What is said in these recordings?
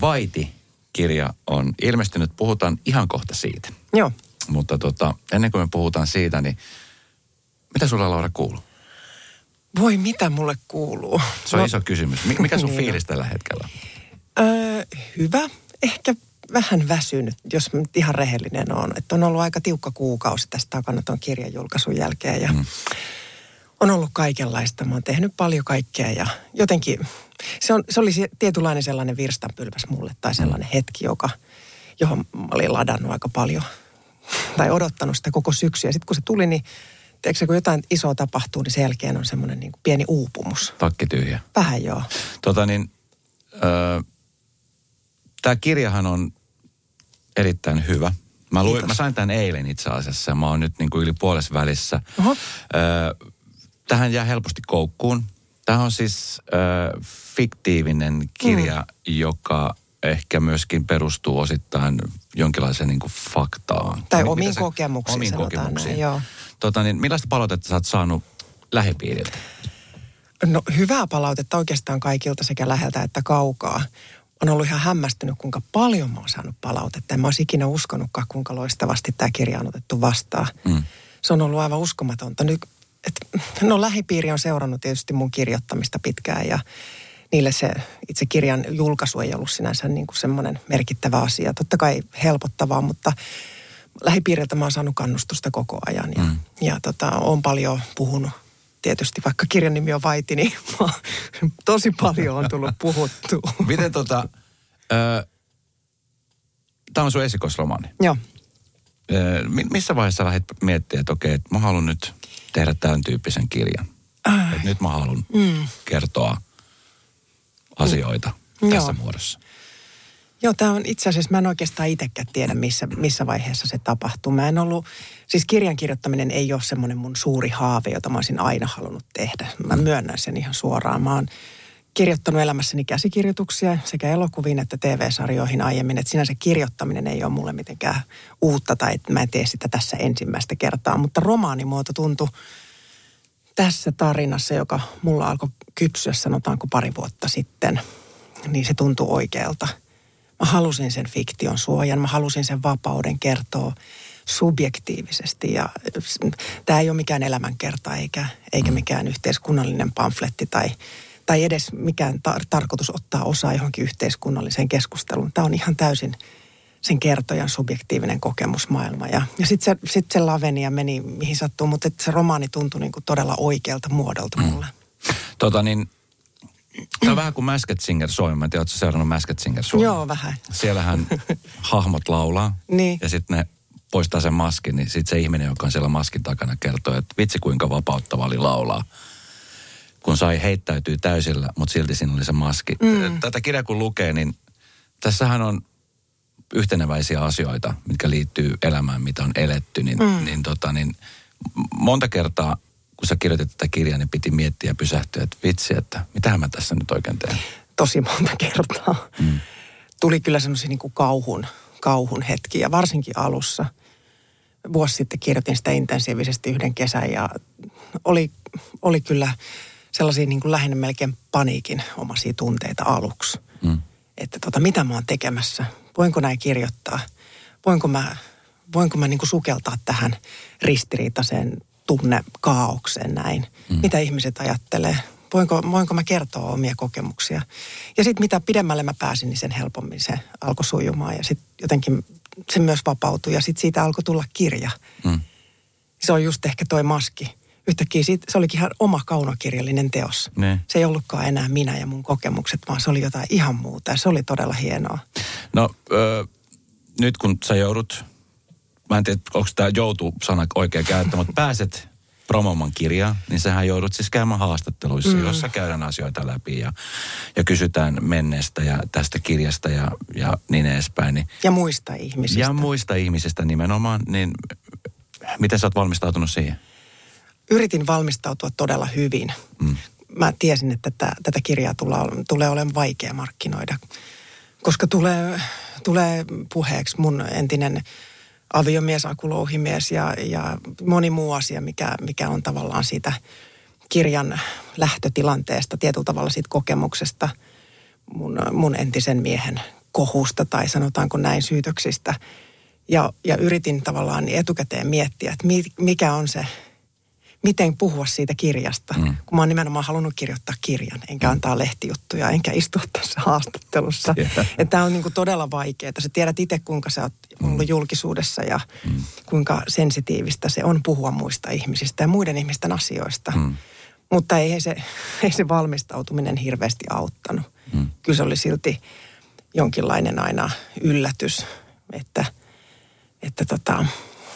Vaiti-kirja on ilmestynyt. Puhutaan ihan kohta siitä. Joo. Mutta tota, ennen kuin me puhutaan siitä, niin mitä sulla Laura kuuluu? Voi mitä mulle kuuluu? Se on no, iso kysymys. Mi- Mikä sun Niin. fiilis tällä hetkellä? Öö, hyvä. Ehkä vähän väsynyt, jos mä nyt ihan rehellinen on. Että on ollut aika tiukka kuukausi tästä takana tuon kirjan julkaisun jälkeen. Ja Mm. On ollut kaikenlaista. Mä oon tehnyt paljon kaikkea ja jotenkin se, on, se oli se tietynlainen sellainen virstanpylväs mulle tai sellainen hetki, joka, johon mä olin ladannut aika paljon tai odottanut sitä koko syksyä. Ja sitten kun se tuli, niin tiedätkö, kun jotain isoa tapahtuu, niin sen jälkeen on semmoinen niin pieni uupumus. Takki tyhjä. Vähän joo. Tota niin, öö, tämä kirjahan on erittäin hyvä. Mä, luin, mä sain tämän eilen itse asiassa ja mä oon nyt niin kuin yli puolessa välissä. Öö, tähän jää helposti koukkuun. Tämä on siis öö, fiktiivinen kirja, mm. joka ehkä myöskin perustuu osittain jonkinlaiseen niin kuin faktaan. Tai omiin mitä sä- kokemuksiin, Omiin sanotaan kokemuksiin. näin, joo. Tota niin, millaista palautetta sä oot saanut lähipiiriltä? No hyvää palautetta oikeastaan kaikilta sekä läheltä että kaukaa. On ollut ihan hämmästynyt, kuinka paljon mä oon saanut palautetta. En mä olisi ikinä uskonutkaan, kuinka loistavasti tämä kirja on otettu vastaan. Mm. Se on ollut aivan uskomatonta. Nyt, et, no lähipiiri on seurannut tietysti mun kirjoittamista pitkään ja niille se itse kirjan julkaisu ei ollut sinänsä niin kuin semmoinen merkittävä asia. Totta kai helpottavaa, mutta lähipiiriltä mä oon saanut kannustusta koko ajan ja, mm. ja tota, on paljon puhunut. Tietysti vaikka kirjan nimi on Vaiti, niin mä tosi paljon on tullut puhuttua. Miten tota, öö, tämä on sun esikoisromaani. Joo. Mi- missä vaiheessa lähdit miettimään, että okei, että mä haluan nyt tehdä tämän tyyppisen kirjan. Ai. Että nyt mä haluan Mm. kertoa asioita Mm. tässä Joo. muodossa. Joo, tämä on itse asiassa, mä en oikeastaan itsekään tiedä, missä, missä vaiheessa se tapahtuu. Mä en ollut, siis kirjan kirjoittaminen ei ole semmoinen mun suuri haave, jota mä olisin aina halunnut tehdä. Mä myönnän sen ihan suoraan. Mä oon kirjoittanut elämässäni käsikirjoituksia sekä elokuviin että TV-sarjoihin aiemmin. Että sinänsä kirjoittaminen ei ole mulle mitenkään uutta tai että mä en tee sitä tässä ensimmäistä kertaa. Mutta romaanimuoto tuntui tässä tarinassa, joka mulla alkoi kypsyä sanotaanko pari vuotta sitten, niin se tuntui oikealta. Mä halusin sen fiktion suojan, mä halusin sen vapauden kertoa subjektiivisesti. Ja tämä ei ole mikään elämänkerta eikä, eikä mikään yhteiskunnallinen pamfletti tai, tai edes mikään tar- tarkoitus ottaa osaa johonkin yhteiskunnalliseen keskusteluun. Tämä on ihan täysin sen kertojan subjektiivinen kokemusmaailma. Ja, ja sitten se, sit se laveni ja meni mihin sattuu, mutta et se romaani tuntui niinku todella oikealta muodolta mulle. Tota niin, tämä on vähän kuin Masked Singer Suomi. Mä en tiedä, seurannut Masked Singer Suomi? Joo, vähän. Siellähän hahmot laulaa. Niin. Ja sitten ne poistaa sen maskin, niin sitten se ihminen, joka on siellä maskin takana, kertoo, että vitsi kuinka vapauttava oli laulaa. Kun sai heittäytyy täysillä, mutta silti siinä oli se maski. Mm. Tätä kirjaa kun lukee, niin tässähän on yhteneväisiä asioita, mitkä liittyy elämään, mitä on eletty. Niin, mm. niin, tota, niin monta kertaa, kun sä kirjoitit tätä kirjaa, niin piti miettiä ja pysähtyä, että vitsi, että mitähän mä tässä nyt oikein teen. tosi monta kertaa. Mm. Tuli kyllä semmoisia niin kuin kauhun, kauhun hetkiä, varsinkin alussa. Vuosi sitten kirjoitin sitä intensiivisesti yhden kesän ja oli, oli kyllä sellaisia niin kuin lähinnä melkein paniikin omaisia tunteita aluksi. Mm. Että tota, mitä mä oon tekemässä? Voinko näin kirjoittaa? Voinko mä, voinko mä niin kuin sukeltaa tähän ristiriitaiseen tunnekaaukseen näin? Mm. Mitä ihmiset ajattelee? Voinko, voinko mä kertoa omia kokemuksia? Ja sitten mitä pidemmälle mä pääsin, niin sen helpommin se alkoi sujumaan. Ja sitten jotenkin se myös vapautui ja sitten siitä alkoi tulla kirja. Mm. Se on just ehkä toi maski. Yhtäkkiä siitä, se olikin ihan oma kaunokirjallinen teos. Ne. Se ei ollutkaan enää minä ja mun kokemukset, vaan se oli jotain ihan muuta ja se oli todella hienoa. No ö, nyt kun sä joudut, mä en tiedä onko tämä joutu sana oikea käyttää, mutta pääset promoman kirjaa, niin sähän joudut siis käymään haastatteluissa, mm. jossa käydään asioita läpi ja, ja kysytään menneestä ja tästä kirjasta ja, ja niin edespäin. Niin, ja muista ihmisistä. Ja muista ihmisistä nimenomaan, niin miten sä oot valmistautunut siihen? Yritin valmistautua todella hyvin. Mm. Mä tiesin, että tätä, tätä kirjaa tulee, tulee olemaan vaikea markkinoida, koska tulee, tulee puheeksi mun entinen aviomies, akulouhimies ja, ja moni muu asia, mikä, mikä on tavallaan siitä kirjan lähtötilanteesta, tietyllä tavalla siitä kokemuksesta, mun, mun entisen miehen kohusta tai sanotaanko näin syytöksistä. Ja, ja yritin tavallaan etukäteen miettiä, että mikä on se miten puhua siitä kirjasta. Mm. Kun mä oon nimenomaan halunnut kirjoittaa kirjan, enkä mm. antaa lehtijuttuja, enkä istua tässä haastattelussa. Tämä on niinku todella vaikeaa. Sä tiedät itse, kuinka sä oot ollut mm. julkisuudessa ja mm. kuinka sensitiivistä se on puhua muista ihmisistä ja muiden ihmisten asioista. Mm. Mutta ei se, ei se valmistautuminen hirveästi auttanut. Mm. Kyllä se oli silti jonkinlainen aina yllätys, että, että tota,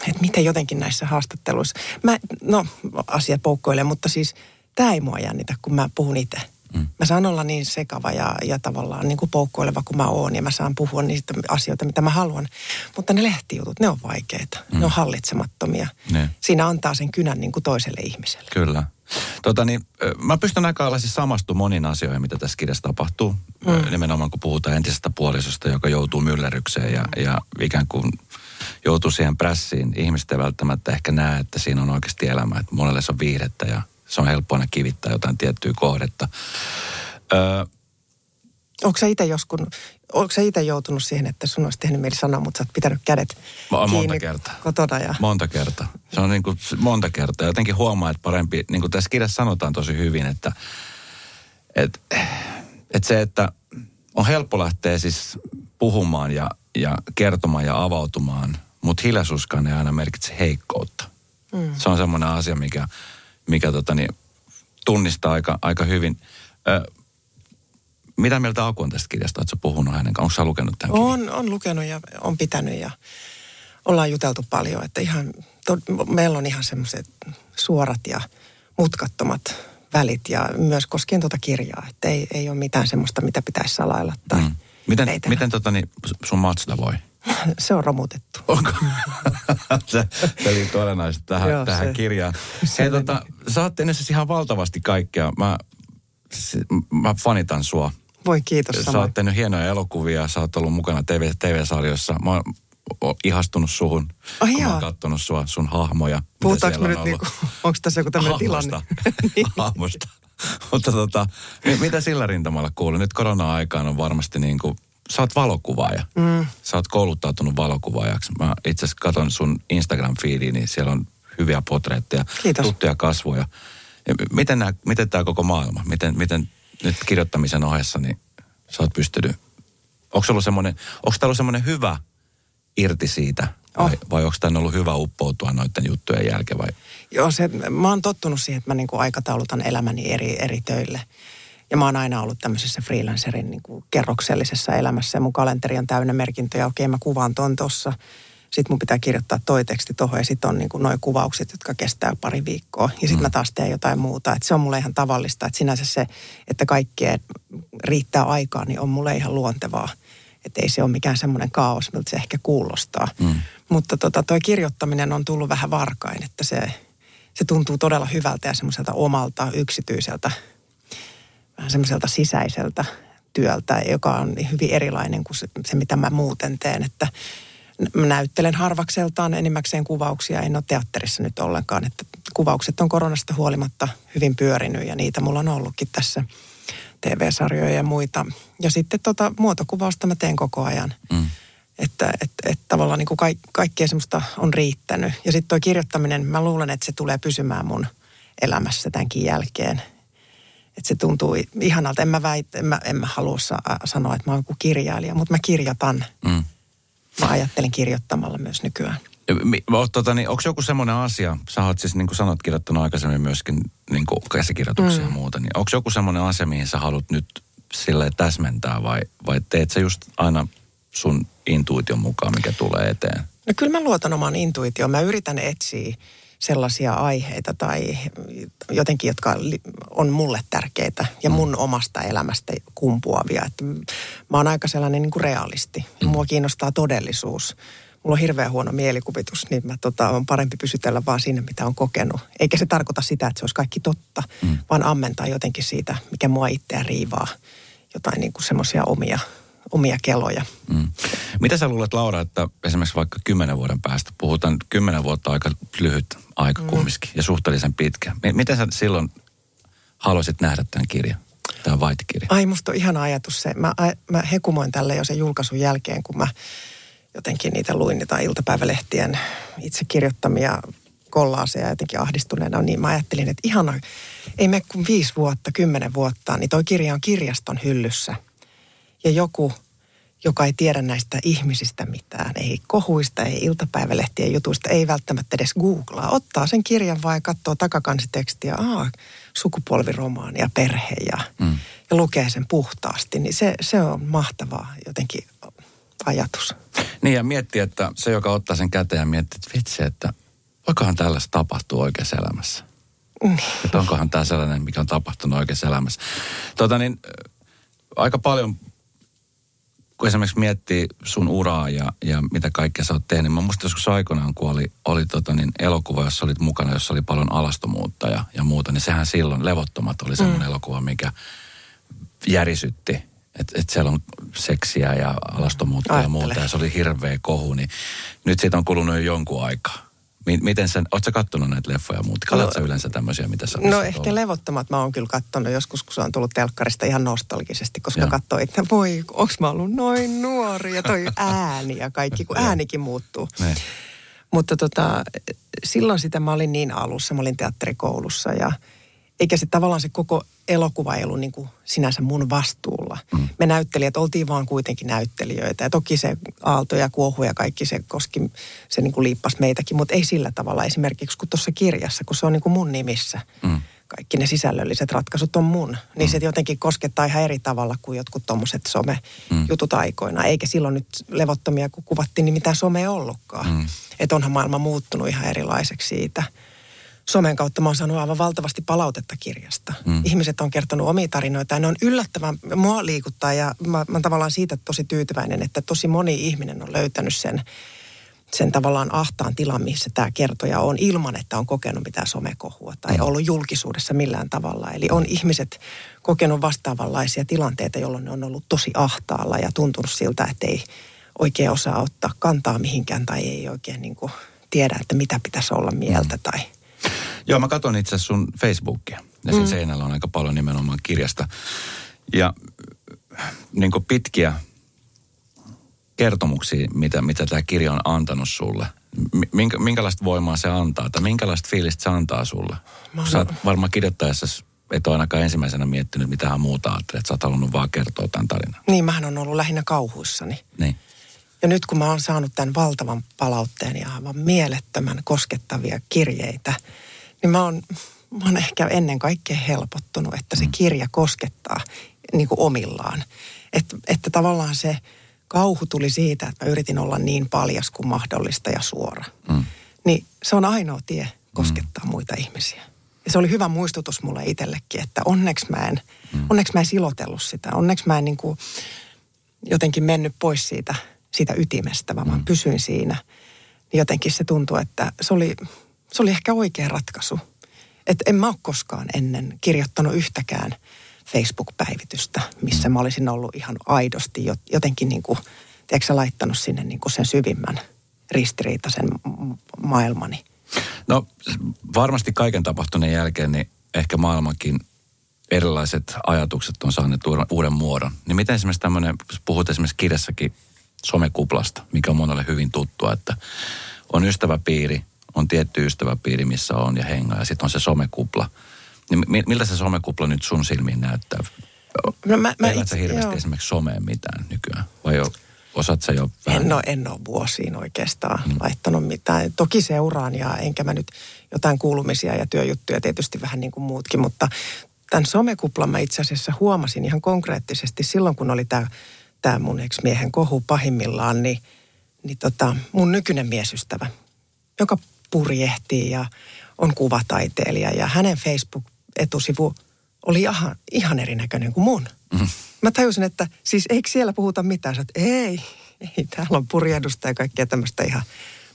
että miten jotenkin näissä haastatteluissa. Mä, no, asia poukkoilee, mutta siis tämä ei mua jännitä, kun mä puhun itse. Mm. Mä saan olla niin sekava ja, ja tavallaan niin kuin poukkoileva kuin mä oon ja mä saan puhua niistä asioita, mitä mä haluan. Mutta ne lehtijutut, ne on vaikeita. Mm. Ne on hallitsemattomia. Ne. Siinä antaa sen kynän niin kuin toiselle ihmiselle. Kyllä. Tota niin, mä pystyn aika lailla siis samastumaan moniin asioihin, mitä tässä kirjassa tapahtuu. Mm. Nimenomaan kun puhutaan entisestä puolisosta, joka joutuu myllerrykseen ja, ja ikään kuin joutuu siihen prässiin. Ihmiset ei välttämättä ehkä näe, että siinä on oikeasti elämä. Että monelle se on viihdettä ja se on helppo aina kivittää jotain tiettyä kohdetta. Öö, Onko sä itse joskus, onko sä itse joutunut siihen, että sun olisi tehnyt mieli sanoa, mutta sä oot pitänyt kädet kiinni monta kertaa. kotona? Ja... Monta kertaa. Se on niin kuin monta kertaa. Jotenkin huomaa, että parempi, niin kuin tässä kirjassa sanotaan tosi hyvin, että, että, että se, että on helppo lähteä siis puhumaan ja, ja kertomaan ja avautumaan, mutta hiljaisuuskaan ei aina merkitse heikkoutta. Mm. Se on semmoinen asia, mikä, mikä tota niin, tunnistaa aika, aika hyvin. Ö, mitä mieltä Aku on tästä kirjasta? Oletko puhunut hänen kanssaan? Onko lukenut tämän on, on lukenut ja on pitänyt ja ollaan juteltu paljon. Että ihan, to, meillä on ihan semmoiset suorat ja mutkattomat välit ja myös koskien tuota kirjaa. Että ei, ei ole mitään semmoista, mitä pitäisi salailla tai mm. Miten, miten tota, niin, sun Mazda voi? Se on romutettu. Onko? se, se liittyy olennaisesti tähän, Joo, tähän se, kirjaan. Se Hei, tota, sä oot siis ihan valtavasti kaikkea. Mä, mä fanitan sua. Voi kiitos Sä oot tehnyt hienoja elokuvia, sä oot ollut mukana TV, TV-sarjoissa. Mä oon ihastunut suhun, oh, kun mä oon kattonut sua, sun hahmoja. Puhutaanko me nyt niinku, onko tässä joku tämmöinen tilanne? niin. Hahmosta. Mutta tota, mitä sillä rintamalla kuuluu? Nyt korona-aikaan on varmasti niin kuin, sä oot valokuvaaja. Mm. Sä oot kouluttautunut valokuvaajaksi. Mä itse asiassa katson sun Instagram-feediin, niin siellä on hyviä potreetteja, Kiitos. tuttuja kasvoja. Miten, nää, miten tämä koko maailma, miten, miten nyt kirjoittamisen ohessa, niin sä oot pystynyt, onko ollut semmoinen, onko ollut semmoinen hyvä irti siitä, vai, oh. vai onko tämä ollut hyvä uppoutua noiden juttujen jälkeen vai? Joo, se, mä oon tottunut siihen, että mä niin kuin aikataulutan elämäni eri, eri töille. Ja mä oon aina ollut tämmöisessä freelancerin niin kuin kerroksellisessa elämässä ja mun kalenteri on täynnä merkintöjä. Okei, mä kuvaan ton tossa. Sitten mun pitää kirjoittaa toi teksti tuohon ja sitten on niin noin kuvaukset, jotka kestää pari viikkoa. Ja sitten mm. mä taas teen jotain muuta. Et se on mulle ihan tavallista. Että sinänsä se, että kaikkeen riittää aikaa, niin on mulle ihan luontevaa. Että ei se ole mikään semmoinen kaos, miltä se ehkä kuulostaa. Mm. Mutta tota, toi kirjoittaminen on tullut vähän varkain, että se, se tuntuu todella hyvältä ja semmoiselta omalta, yksityiseltä, vähän semmoiselta sisäiseltä työltä, joka on hyvin erilainen kuin se, se mitä mä muuten teen. Että mä näyttelen harvakseltaan enimmäkseen kuvauksia, en ole teatterissa nyt ollenkaan. Että kuvaukset on koronasta huolimatta hyvin pyörinyt ja niitä mulla on ollutkin tässä TV-sarjoja ja muita. Ja sitten tota, muotokuvausta mä teen koko ajan. Mm. Että et, et tavallaan niin kuin kaik, kaikkea semmoista on riittänyt. Ja sitten tuo kirjoittaminen, mä luulen, että se tulee pysymään mun elämässä tämänkin jälkeen. Että se tuntuu ihanalta. En mä, väit, en mä, en mä halua sanoa, että mä oon joku kirjailija, mutta mä kirjoitan. Mm. Mä ajattelen kirjoittamalla myös nykyään. Tota, niin, onko joku semmoinen asia, sä oot siis niin kuin sanot kirjoittanut aikaisemmin myöskin niin kuin käsikirjoituksia mm. ja muuta, niin onko joku semmoinen asia, mihin sä haluat nyt sille täsmentää vai, vai teet sä just aina sun intuition mukaan, mikä tulee eteen? No kyllä mä luotan omaan intuitioon. Mä yritän etsiä sellaisia aiheita tai jotenkin, jotka on mulle tärkeitä ja mun mm. omasta elämästä kumpuavia. Että mä oon aika sellainen niin kuin realisti. Mm. Mua kiinnostaa todellisuus. Mulla on hirveän huono mielikuvitus, niin mä tota, on parempi pysytellä vaan siinä, mitä on kokenut. Eikä se tarkoita sitä, että se olisi kaikki totta, mm. vaan ammentaa jotenkin siitä, mikä mua itseä riivaa. Jotain niin kuin semmoisia omia omia keloja. Mm. Mitä sä luulet, Laura, että esimerkiksi vaikka kymmenen vuoden päästä, puhutaan kymmenen vuotta aika lyhyt aika mm. kumminkin ja suhteellisen pitkä. Miten sä silloin haluaisit nähdä tämän kirjan? Tämä vaitikirja. Ai musta on ihana ajatus se. Mä, mä hekumoin tälle jo sen julkaisun jälkeen, kun mä jotenkin niitä luin niitä iltapäivälehtien itse kirjoittamia kollaaseja jotenkin ahdistuneena, niin mä ajattelin, että ihana, ei me kuin viisi vuotta, kymmenen vuotta, niin toi kirja on kirjaston hyllyssä – ja joku, joka ei tiedä näistä ihmisistä mitään, ei kohuista, ei iltapäivälehtien jutuista, ei välttämättä edes googlaa, ottaa sen kirjan vai katsoo takakansitekstiä, aa, sukupolviromaani ja perhe ja, mm. ja lukee sen puhtaasti, niin se, se on mahtavaa jotenkin ajatus. Niin ja miettii, että se, joka ottaa sen käteen ja miettii, että vitsi, että voikohan tällaista tapahtua oikeassa elämässä. Mm. Että onkohan tämä sellainen, mikä on tapahtunut oikeassa elämässä. Tota niin, aika paljon kun esimerkiksi miettii sun uraa ja, ja mitä kaikkea sä oot tehnyt. Mä muistan joskus aikoinaan, kun oli, oli tota niin, elokuva, jossa olit mukana, jossa oli paljon alastomuutta ja, ja muuta, niin sehän silloin, Levottomat oli semmoinen mm. elokuva, mikä järisytti. Että et siellä on seksiä ja alastomuutta Ajattele. ja muuta, ja se oli hirveä kohu. Niin nyt siitä on kulunut jo jonkun aikaa. Miten sen, ootko kattonut näitä leffoja muuta? Katsotko no, yleensä tämmöisiä, mitä sä No ehkä ollut? levottomat mä oon kyllä kattonut joskus, kun se on tullut telkkarista ihan nostalgisesti, koska katsoin, että voi, onks mä ollut noin nuori ja toi ääni ja kaikki, kun äänikin muuttuu. Ne. Mutta tota, silloin sitä mä olin niin alussa, mä olin teatterikoulussa ja eikä se tavallaan se koko elokuva ei ollut niin kuin sinänsä mun vastuulla. Mm. Me näyttelijät oltiin vaan kuitenkin näyttelijöitä. Ja toki se aalto ja kuohu ja kaikki se koski, se niin kuin liippasi meitäkin, mutta ei sillä tavalla esimerkiksi kuin tuossa kirjassa, kun se on niin kuin mun nimissä. Mm. Kaikki ne sisällölliset ratkaisut on mun. Niin mm. se jotenkin koskettaa ihan eri tavalla kuin jotkut tuommoiset some-jutut mm. aikoina. Eikä silloin nyt levottomia, kun kuvattiin, niin mitään some ei ollutkaan. Mm. Että onhan maailma muuttunut ihan erilaiseksi siitä – somen kautta mä oon saanut aivan valtavasti palautetta kirjasta. Mm. Ihmiset on kertonut omia tarinoita ja ne on yllättävän, mua liikuttaa ja mä, mä tavallaan siitä tosi tyytyväinen, että tosi moni ihminen on löytänyt sen, sen tavallaan ahtaan tilan, missä tämä kertoja on ilman, että on kokenut mitään somekohua tai mm. ollut julkisuudessa millään tavalla. Eli on ihmiset kokenut vastaavanlaisia tilanteita, jolloin ne on ollut tosi ahtaalla ja tuntunut siltä, että ei oikein osaa ottaa kantaa mihinkään tai ei oikein niin kuin tiedä, että mitä pitäisi olla mieltä mm. tai – Joo, mä katson itse sun Facebookia. Ja sen mm. seinällä on aika paljon nimenomaan kirjasta. Ja niin pitkiä kertomuksia, mitä, mitä tämä kirja on antanut sulle. Minkä, minkälaista voimaa se antaa tai minkälaista fiilistä se antaa sulle? Mä Sä oot varmaan kirjoittajassa et ole ainakaan ensimmäisenä miettinyt mitään muuta ajattelet, että sä oot halunnut vaan kertoa tämän tarinan. Niin, mähän on ollut lähinnä kauhuissani. Niin. Ja nyt kun mä oon saanut tämän valtavan palautteen ja aivan mielettömän koskettavia kirjeitä – niin mä oon, mä oon ehkä ennen kaikkea helpottunut, että se mm. kirja koskettaa niin kuin omillaan. Et, että tavallaan se kauhu tuli siitä, että mä yritin olla niin paljas kuin mahdollista ja suora. Mm. Niin se on ainoa tie koskettaa mm. muita ihmisiä. Ja se oli hyvä muistutus mulle itsellekin, että onneksi mä en, mm. onneksi mä en silotellut sitä. Onneksi mä en niin kuin jotenkin mennyt pois siitä, siitä ytimestä, vaan mm. pysyin siinä. Niin jotenkin se tuntui, että se oli, se oli ehkä oikea ratkaisu. Että en mä ole koskaan ennen kirjoittanut yhtäkään Facebook-päivitystä, missä mä olisin ollut ihan aidosti jotenkin niin kuin, tiedätkö laittanut sinne niin kuin sen syvimmän ristiriitaisen maailmani. No varmasti kaiken tapahtuneen jälkeen niin ehkä maailmankin erilaiset ajatukset on saaneet uuden muodon. Niin miten esimerkiksi tämmöinen, puhut esimerkiksi kirjassakin somekuplasta, mikä on monelle hyvin tuttua, että on ystäväpiiri, on tietty ystäväpiiri, missä on ja hengaa, ja sitten on se somekupla. Niin miltä se somekupla nyt sun silmiin näyttää? No mä, mä itse, hirveästi joo. esimerkiksi someen mitään nykyään? Vai jo, osaat sä jo vähän? En ole, en ole vuosiin oikeastaan hmm. laittanut mitään. Toki seuraan ja enkä mä nyt jotain kuulumisia ja työjuttuja tietysti vähän niin kuin muutkin, mutta tämän somekuplan mä itse asiassa huomasin ihan konkreettisesti silloin, kun oli tämä, tämä mun ex-miehen kohu pahimmillaan, niin, niin tota, mun nykyinen miesystävä, joka purjehtii ja on kuvataiteilija. Ja hänen Facebook-etusivu oli ihan, ihan erinäköinen kuin mun. Mm. Mä tajusin, että siis eikö siellä puhuta mitään? Sä, että ei, ei, täällä on purjehdusta ja kaikkea tämmöistä ihan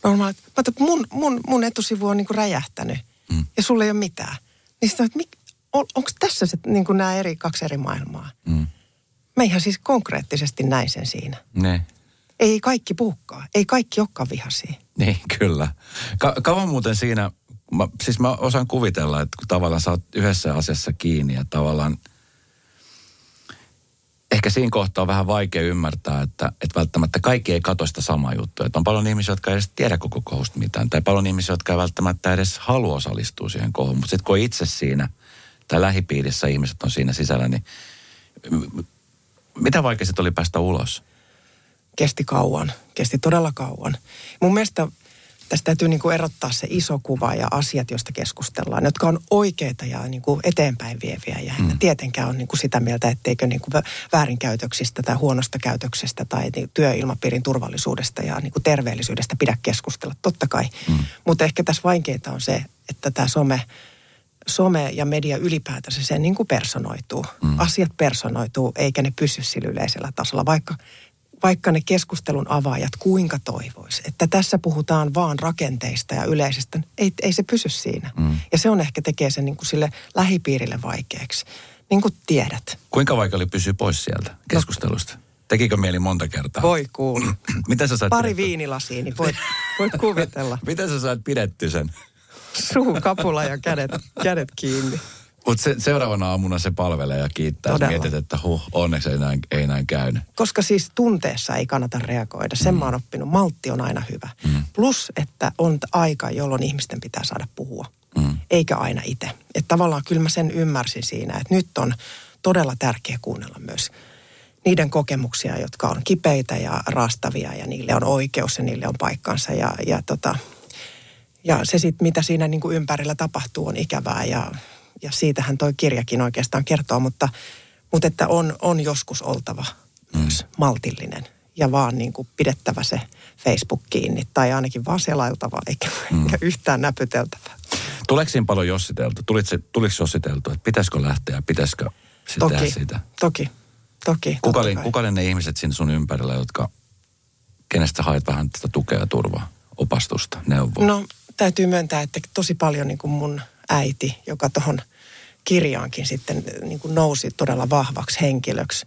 normaalia. Mä että mun, mun, mun etusivu on niinku räjähtänyt mm. ja sulle ei ole mitään. Niin sitten, että on, onko tässä se, niin kuin nämä eri, kaksi eri maailmaa? Mm. Mä ihan siis konkreettisesti näin sen siinä. Ne. Ei kaikki puhukkaa. Ei kaikki olekaan vihaisia. Niin, kyllä. Ka- kauan muuten siinä, mä, siis mä osaan kuvitella, että kun tavallaan sä oot yhdessä asiassa kiinni ja tavallaan ehkä siinä kohtaa on vähän vaikea ymmärtää, että, että välttämättä kaikki ei katso sitä samaa juttua. Että on paljon ihmisiä, jotka ei edes tiedä koko kohusta mitään. Tai paljon ihmisiä, jotka ei välttämättä edes halua osallistua siihen kohuun. Mutta sitten kun on itse siinä, tai lähipiirissä ihmiset on siinä sisällä, niin mitä vaikea oli päästä ulos? Kesti kauan. Kesti todella kauan. Mun mielestä tästä täytyy niin kuin erottaa se iso kuva ja asiat, joista keskustellaan, jotka on oikeita ja niin kuin eteenpäin vieviä. Ja mm. tietenkään on niin kuin sitä mieltä, etteikö niin kuin väärinkäytöksistä tai huonosta käytöksestä tai niin työilmapiirin turvallisuudesta ja niin kuin terveellisyydestä pidä keskustella, totta kai. Mm. Mutta ehkä tässä vaikeinta on se, että tämä some, some ja media ylipäätänsä se niin kuin personoituu. Mm. Asiat personoituu, eikä ne pysy sillä yleisellä tasolla, vaikka vaikka ne keskustelun avaajat kuinka toivois, että tässä puhutaan vaan rakenteista ja yleisestä, ei, ei se pysy siinä. Mm. Ja se on ehkä tekee sen niin kuin sille lähipiirille vaikeaksi, niin kuin tiedät. Kuinka vaikea oli pysyä pois sieltä keskustelusta? No. Tekikö mieli monta kertaa? Voi. Miten sä saat Pari viinilasiin, niin voit, voit kuvitella. Miten sä saat pidetty sen? Suu kapula ja kädet, kädet kiinni. Mutta se, seuraavana aamuna se palvelee ja kiittää. Todella. Mietit, että huh, onneksi ei näin, ei näin käynyt. Koska siis tunteessa ei kannata reagoida. Sen mm. mä oon oppinut. Maltti on aina hyvä. Mm. Plus, että on aika, jolloin ihmisten pitää saada puhua. Mm. Eikä aina itse. Että tavallaan kyllä mä sen ymmärsin siinä, että nyt on todella tärkeä kuunnella myös niiden kokemuksia, jotka on kipeitä ja raastavia ja niille on oikeus ja niille on paikkansa. Ja, ja, tota, ja se sitten, mitä siinä niin kuin ympärillä tapahtuu, on ikävää ja ja siitähän toi kirjakin oikeastaan kertoo, mutta, mutta että on, on joskus oltava mm. myös maltillinen ja vaan niin kuin pidettävä se Facebook kiinni tai ainakin vaan selailtava eikä, mm. eikä yhtään näpyteltävä. Tuleeko siinä paljon jossiteltu? Tuliko, tuliko jossiteltu, että pitäisikö lähteä, pitäisikö sitten toki, tehdä sitä? Toki, toki. Kuka oli, kuka oli ne ihmiset siinä sun ympärillä, jotka, kenestä hait vähän sitä tukea turvaa, opastusta, neuvoa? No täytyy myöntää, että tosi paljon niin kuin mun äiti, joka tuohon kirjaankin sitten niin kuin nousi todella vahvaksi henkilöksi.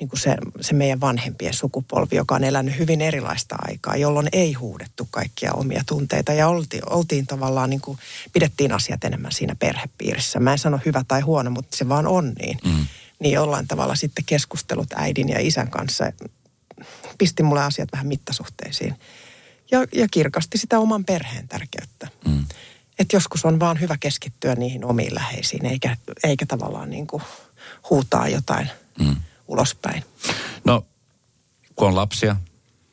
Niin kuin se, se meidän vanhempien sukupolvi, joka on elänyt hyvin erilaista aikaa, jolloin ei huudettu kaikkia omia tunteita. Ja oltiin, oltiin tavallaan, niin kuin, pidettiin asiat enemmän siinä perhepiirissä. Mä en sano hyvä tai huono, mutta se vaan on niin. Mm. Niin jollain tavalla sitten keskustelut äidin ja isän kanssa pisti mulle asiat vähän mittasuhteisiin. Ja, ja kirkasti sitä oman perheen tärkeyttä. Mm että joskus on vaan hyvä keskittyä niihin omiin läheisiin, eikä, eikä tavallaan niin kuin huutaa jotain mm. ulospäin. No, kun on lapsia,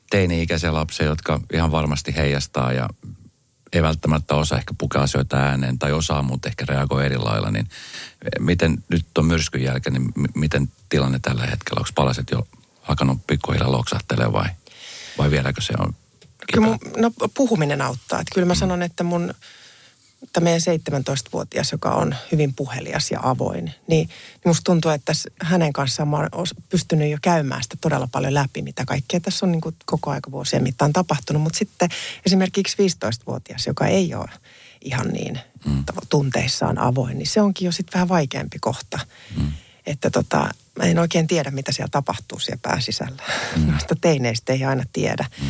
teini-ikäisiä lapsia, jotka ihan varmasti heijastaa ja ei välttämättä osaa ehkä pukea asioita ääneen tai osaa, mutta ehkä reagoi eri lailla, niin miten nyt on myrskyn jälkeen, niin miten tilanne tällä hetkellä? Onko palaset jo alkanut pikkuhiljaa loksahtelemaan vai, vai vieläkö se on Kyllä mun, no, puhuminen auttaa. Että kyllä mä mm. sanon, että mun tämä meidän 17-vuotias, joka on hyvin puhelias ja avoin, niin, niin musta tuntuu, että hänen kanssaan mä oon pystynyt jo käymään sitä todella paljon läpi, mitä kaikkea tässä on niin kuin koko aika vuosien mittaan tapahtunut. Mutta sitten esimerkiksi 15-vuotias, joka ei ole ihan niin mm. tunteissaan avoin, niin se onkin jo sitten vähän vaikeampi kohta. Mm. Että tota, mä en oikein tiedä, mitä siellä tapahtuu siellä pääsisällä. Mm. Noista teineistä ei aina tiedä. Mm.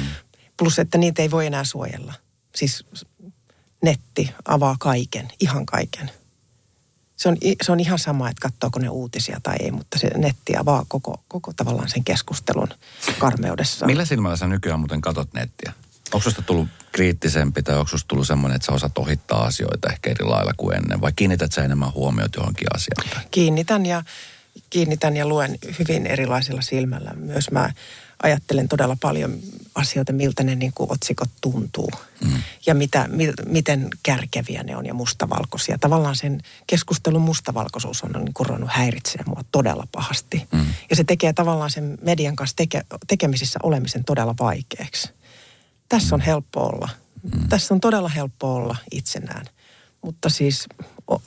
Plus, että niitä ei voi enää suojella. Siis netti avaa kaiken, ihan kaiken. Se on, se on ihan sama, että katsoako ne uutisia tai ei, mutta se netti avaa koko, koko tavallaan sen keskustelun karmeudessa. Millä silmällä sä nykyään muuten katot nettiä? Onko susta tullut kriittisempi tai onko susta tullut semmoinen, että sä osaat ohittaa asioita ehkä eri lailla kuin ennen? Vai kiinnität sä enemmän huomiota johonkin asiaan? Kiinnitän ja, kiinnitän ja luen hyvin erilaisilla silmällä. Myös mä ajattelen todella paljon asioita, miltä ne niin kuin otsikot tuntuu. Mm. Ja mitä, mi, miten kärkeviä ne on ja mustavalkoisia. Tavallaan sen keskustelun mustavalkoisuus on niin ruvennut häiritsee mua todella pahasti. Mm. Ja se tekee tavallaan sen median kanssa teke, tekemisissä olemisen todella vaikeaksi. Tässä mm. on helppo olla Mm. Tässä on todella helppo olla itsenään. Mutta siis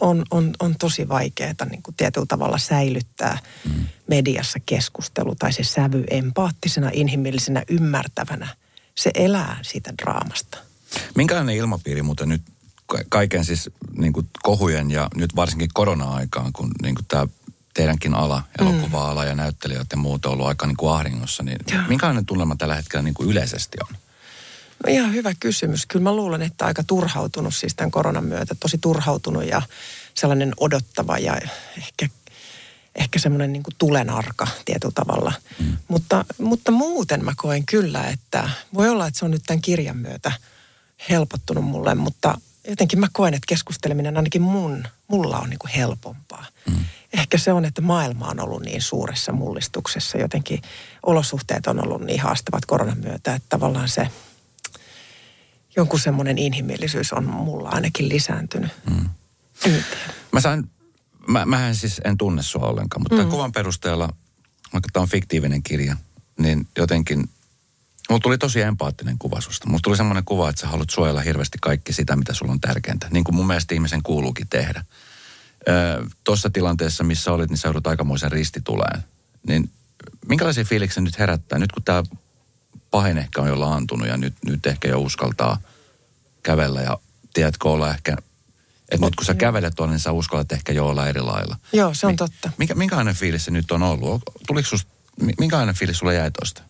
on, on, on tosi vaikeaa niin kuin tietyllä tavalla säilyttää mm. mediassa keskustelu tai se sävy empaattisena, inhimillisenä, ymmärtävänä. Se elää siitä draamasta. Minkälainen ilmapiiri muuten nyt kaiken siis niin kuin kohujen ja nyt varsinkin korona-aikaan, kun niin kuin tämä teidänkin ala, mm. elokuva-ala ja näyttelijät ja muut on ollut aika niin kuin ahdingossa, niin Joo. minkälainen tunnelma tällä hetkellä niin kuin yleisesti on? No ihan hyvä kysymys. Kyllä mä luulen, että aika turhautunut siis tämän koronan myötä. Tosi turhautunut ja sellainen odottava ja ehkä, ehkä semmoinen niin kuin tulenarka tietyllä tavalla. Mm. Mutta, mutta muuten mä koen kyllä, että voi olla, että se on nyt tämän kirjan myötä helpottunut mulle, mutta jotenkin mä koen, että keskusteleminen ainakin mun, mulla on niin kuin helpompaa. Mm. Ehkä se on, että maailma on ollut niin suuressa mullistuksessa. Jotenkin olosuhteet on ollut niin haastavat koronan myötä, että tavallaan se jonkun semmoinen inhimillisyys on mulla ainakin lisääntynyt. Mm. Mä sain, mä, mähän siis en tunne sua ollenkaan, mutta mm. tämän kuvan perusteella, vaikka tämä on fiktiivinen kirja, niin jotenkin Mulla tuli tosi empaattinen kuva susta. Mulla tuli semmoinen kuva, että sä haluat suojella hirveästi kaikki sitä, mitä sulla on tärkeintä. Niin kuin mun mielestä ihmisen kuuluukin tehdä. Tuossa tilanteessa, missä olit, niin sä joudut aikamoisen ristituleen. Niin minkälaisia fiiliksiä nyt herättää? Nyt kun tämä pahin ehkä on jo laantunut ja nyt, nyt ehkä jo uskaltaa kävellä ja tiedätkö olla ehkä että nyt kun sä kävelet tuonne, niin sä uskallat ehkä jo olla eri lailla. Joo, se on totta. Minkä, minkälainen fiilis se nyt on ollut? Tuliko susta, minkälainen fiilis sulle jäi tuosta?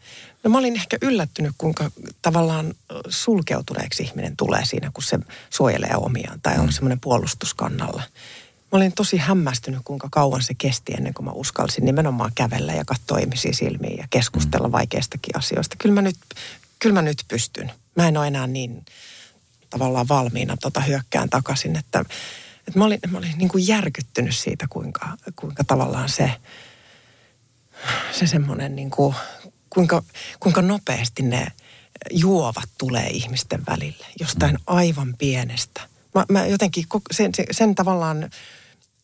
No mä olin ehkä yllättynyt, kuinka tavallaan sulkeutuneeksi ihminen tulee siinä, kun se suojelee omiaan tai on mm. semmoinen puolustuskannalla. Mä olin tosi hämmästynyt, kuinka kauan se kesti ennen kuin mä uskalsin nimenomaan kävellä ja katsoa ihmisiä silmiin ja keskustella mm. vaikeistakin asioista. Kyllä mä nyt, kyllä mä nyt pystyn. Mä en ole enää niin tavallaan valmiina tota hyökkään takaisin, että, että mä olin, mä olin niin kuin järkyttynyt siitä, kuinka, kuinka tavallaan se, se semmoinen niin kuin kuinka, kuinka nopeasti ne juovat tulee ihmisten välille jostain aivan pienestä. Mä, mä jotenkin sen, sen, sen tavallaan,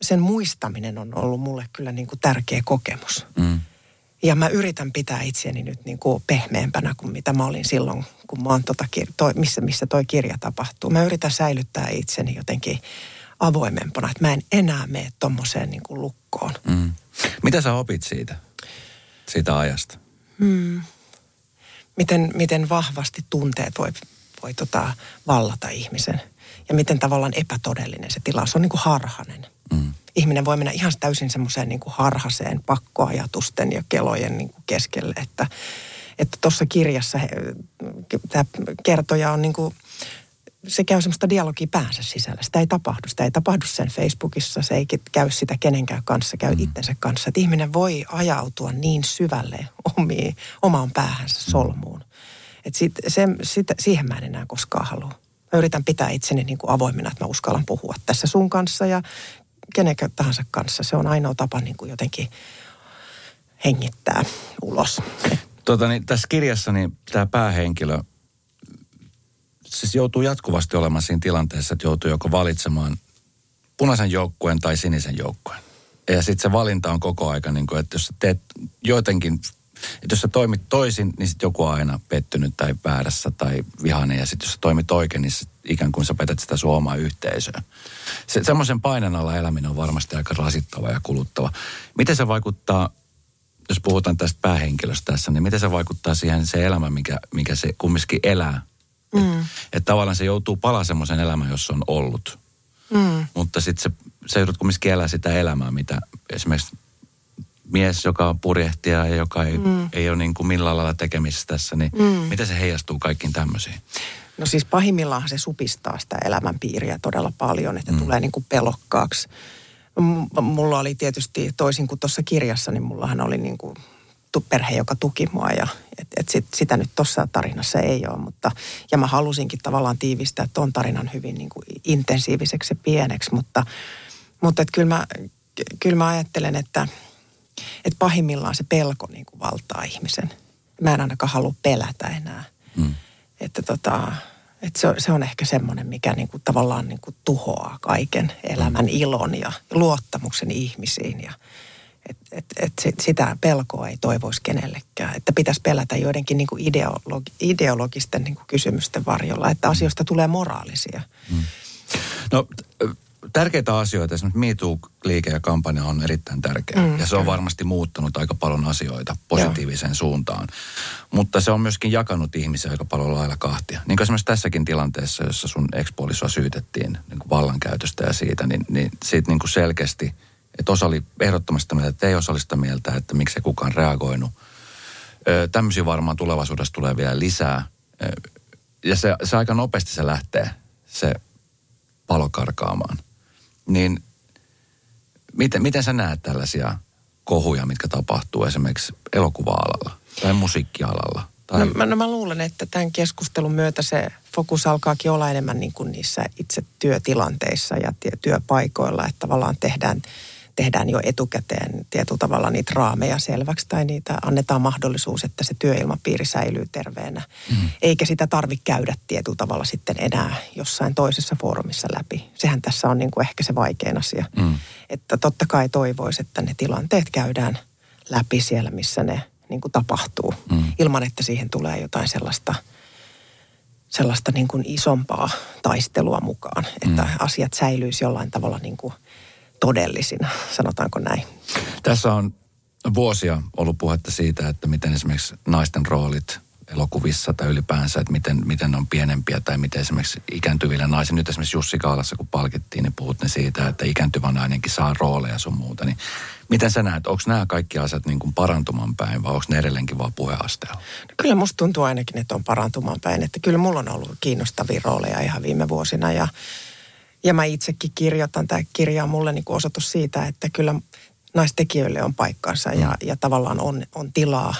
sen muistaminen on ollut mulle kyllä niin kuin tärkeä kokemus. Mm. Ja mä yritän pitää itseäni nyt niin kuin pehmeämpänä kuin mitä mä olin silloin, kun mä oon tota, toi, missä, missä toi kirja tapahtuu. Mä yritän säilyttää itseni jotenkin avoimempana, että mä en enää mene tommoseen niin kuin lukkoon. Mm. Mitä sä opit siitä, siitä ajasta? Hmm. Miten, miten vahvasti tunteet voi, voi tota vallata ihmisen. Ja miten tavallaan epätodellinen se tila. Se on niin kuin harhanen. Mm. Ihminen voi mennä ihan täysin semmoiseen niin kuin harhaseen pakkoajatusten ja kelojen niin kuin keskelle. Että tuossa kirjassa tämä kertoja on niin kuin se käy semmoista dialogia päänsä sisällä. Sitä ei tapahdu. Sitä ei tapahdu sen Facebookissa, se ei käy sitä kenenkään kanssa, käy mm. itsensä kanssa. Että ihminen voi ajautua niin syvälle omiin, omaan päähänsä mm. solmuun. Että sit, se, sit, siihen mä en enää koskaan halua. Mä yritän pitää itseni niin kuin avoimena, että mä uskallan puhua tässä sun kanssa ja kenenkään tahansa kanssa. Se on ainoa tapa niin kuin jotenkin hengittää ulos. Tota, niin, tässä kirjassa niin tämä päähenkilö siis joutuu jatkuvasti olemaan siinä tilanteessa, että joutuu joko valitsemaan punaisen joukkueen tai sinisen joukkueen. Ja sitten se valinta on koko aika, niin kuin, että jos sä teet jotenkin, että jos sä toimit toisin, niin sitten joku on aina pettynyt tai väärässä tai vihainen. Ja sitten jos sä toimit oikein, niin sit ikään kuin sä petät sitä suomaa yhteisöä. Se, semmoisen painen alla eläminen on varmasti aika rasittava ja kuluttava. Miten se vaikuttaa, jos puhutaan tästä päähenkilöstä tässä, niin miten se vaikuttaa siihen se elämä, mikä, mikä se kumminkin elää Mm. Että et tavallaan se joutuu palaa semmoisen elämän, jossa on ollut. Mm. Mutta sitten se, se joudut kumminkin elää sitä elämää, mitä esimerkiksi mies, joka on purjehtija ja joka ei, mm. ei ole niin kuin millään lailla tekemisissä tässä, niin mm. miten se heijastuu kaikkiin tämmöisiin? No siis pahimmillaan se supistaa sitä elämänpiiriä todella paljon, että mm. tulee niin kuin pelokkaaksi. Mulla oli tietysti toisin kuin tuossa kirjassa, niin mullahan oli niin kuin perhe, joka tuki mua ja et, et sit, sitä nyt tuossa tarinassa ei ole. Mutta, ja mä halusinkin tavallaan tiivistää tuon tarinan hyvin niin kuin intensiiviseksi ja pieneksi, mutta, mutta et kyllä, mä, kyllä mä ajattelen, että, että pahimmillaan se pelko niin kuin valtaa ihmisen. Mä en ainakaan halua pelätä enää. Mm. Että tota, että se, se on ehkä semmoinen, mikä niin kuin tavallaan niin kuin tuhoaa kaiken elämän ilon ja luottamuksen ihmisiin ja – et, et sit, sitä pelkoa ei toivoisi kenellekään. Että pitäisi pelätä joidenkin niin kuin ideologi, ideologisten niin kuin kysymysten varjolla, että asioista tulee moraalisia. Mm. No tärkeitä asioita, esimerkiksi MeToo-liike ja kampanja on erittäin tärkeä. Mm, ja se on varmasti muuttanut aika paljon asioita positiiviseen Joo. suuntaan. Mutta se on myöskin jakanut ihmisiä aika paljon lailla kahtia. Niin kuin esimerkiksi tässäkin tilanteessa, jossa sun ekspuolisoa syytettiin niin kuin vallankäytöstä ja siitä, niin, niin siitä niin kuin selkeästi, että osa oli ehdottomasti mieltä, että ei osallista mieltä, että miksi se kukaan reagoinut. tämmöisiä varmaan tulevaisuudessa tulee vielä lisää. ja se, se aika nopeasti se lähtee, se palo karkaamaan niin miten, miten sä näet tällaisia kohuja, mitkä tapahtuu esimerkiksi elokuva-alalla tai musiikkialalla? Tai... No, mä, no mä luulen, että tämän keskustelun myötä se fokus alkaakin olla enemmän niin kuin niissä itse työtilanteissa ja työpaikoilla, että tavallaan tehdään – tehdään jo etukäteen tietyllä tavalla niitä raameja selväksi tai niitä annetaan mahdollisuus, että se työilmapiiri säilyy terveenä. Mm. Eikä sitä tarvitse käydä tietyllä tavalla sitten enää jossain toisessa foorumissa läpi. Sehän tässä on niin kuin ehkä se vaikein asia. Mm. Että totta kai toivoisi, että ne tilanteet käydään läpi siellä, missä ne niin kuin tapahtuu. Mm. Ilman, että siihen tulee jotain sellaista sellaista niin kuin isompaa taistelua mukaan, että mm. asiat säilyisi jollain tavalla niin kuin – todellisina, sanotaanko näin. Tässä on vuosia ollut puhetta siitä, että miten esimerkiksi naisten roolit elokuvissa tai ylipäänsä, että miten, miten ne on pienempiä tai miten esimerkiksi ikääntyvillä naisilla, nyt esimerkiksi Jussi Kaalassa kun palkittiin, niin puhut ne siitä, että ikääntyvä nainenkin saa rooleja sun muuta, niin miten sä näet, onko nämä kaikki asiat niin kuin parantuman päin vai onko ne edelleenkin vaan puheasteella? No kyllä musta tuntuu ainakin, että on parantuman päin, että kyllä mulla on ollut kiinnostavia rooleja ihan viime vuosina ja ja mä itsekin kirjoitan, tämä kirja on mulle niin kuin osoitus siitä, että kyllä naistekijöille on paikkansa ja, ja tavallaan on, on tilaa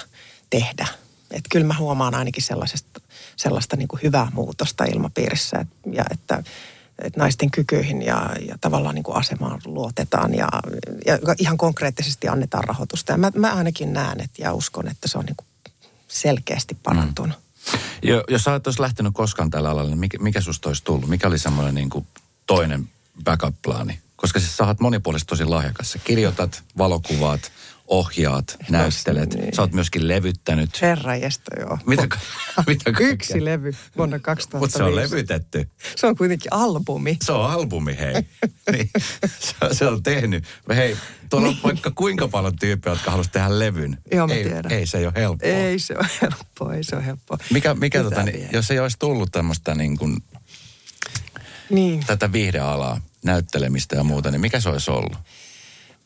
tehdä. Että kyllä mä huomaan ainakin sellaisesta, sellaista niin kuin hyvää muutosta ilmapiirissä et, ja että, että naisten kykyihin ja, ja tavallaan niin kuin asemaan luotetaan ja, ja ihan konkreettisesti annetaan rahoitusta. Ja mä, mä ainakin näen että, ja uskon, että se on niin kuin selkeästi parantunut. Mm. Jo, jos sä et lähtenyt koskaan tällä alalla, niin mikä, mikä susta olisi tullut? Mikä oli semmoinen niin kuin toinen backup-plaani? Koska siis sä oot monipuolisesti tosi lahjakas. Sä kirjoitat, valokuvaat, ohjaat, näyttelet. Niin. Sä oot myöskin levyttänyt. Herra jästä, joo. Mitä, mitä Yksi levy vuonna 2005. Mutta se on levytetty. Se on kuitenkin albumi. Se on albumi, hei. niin, se, se on tehnyt. Hei, tuolla on niin. vaikka kuinka paljon tyyppejä, jotka haluaisivat tehdä levyn. Joo, mä ei, tiedän. Ei se ole helppoa. Ei se ole helppoa, ei se ole helppoa. Mikä, mikä tota, niin, jos ei olisi tullut tämmöistä niin kuin niin. tätä viihdealaa, näyttelemistä ja muuta, niin mikä se olisi ollut?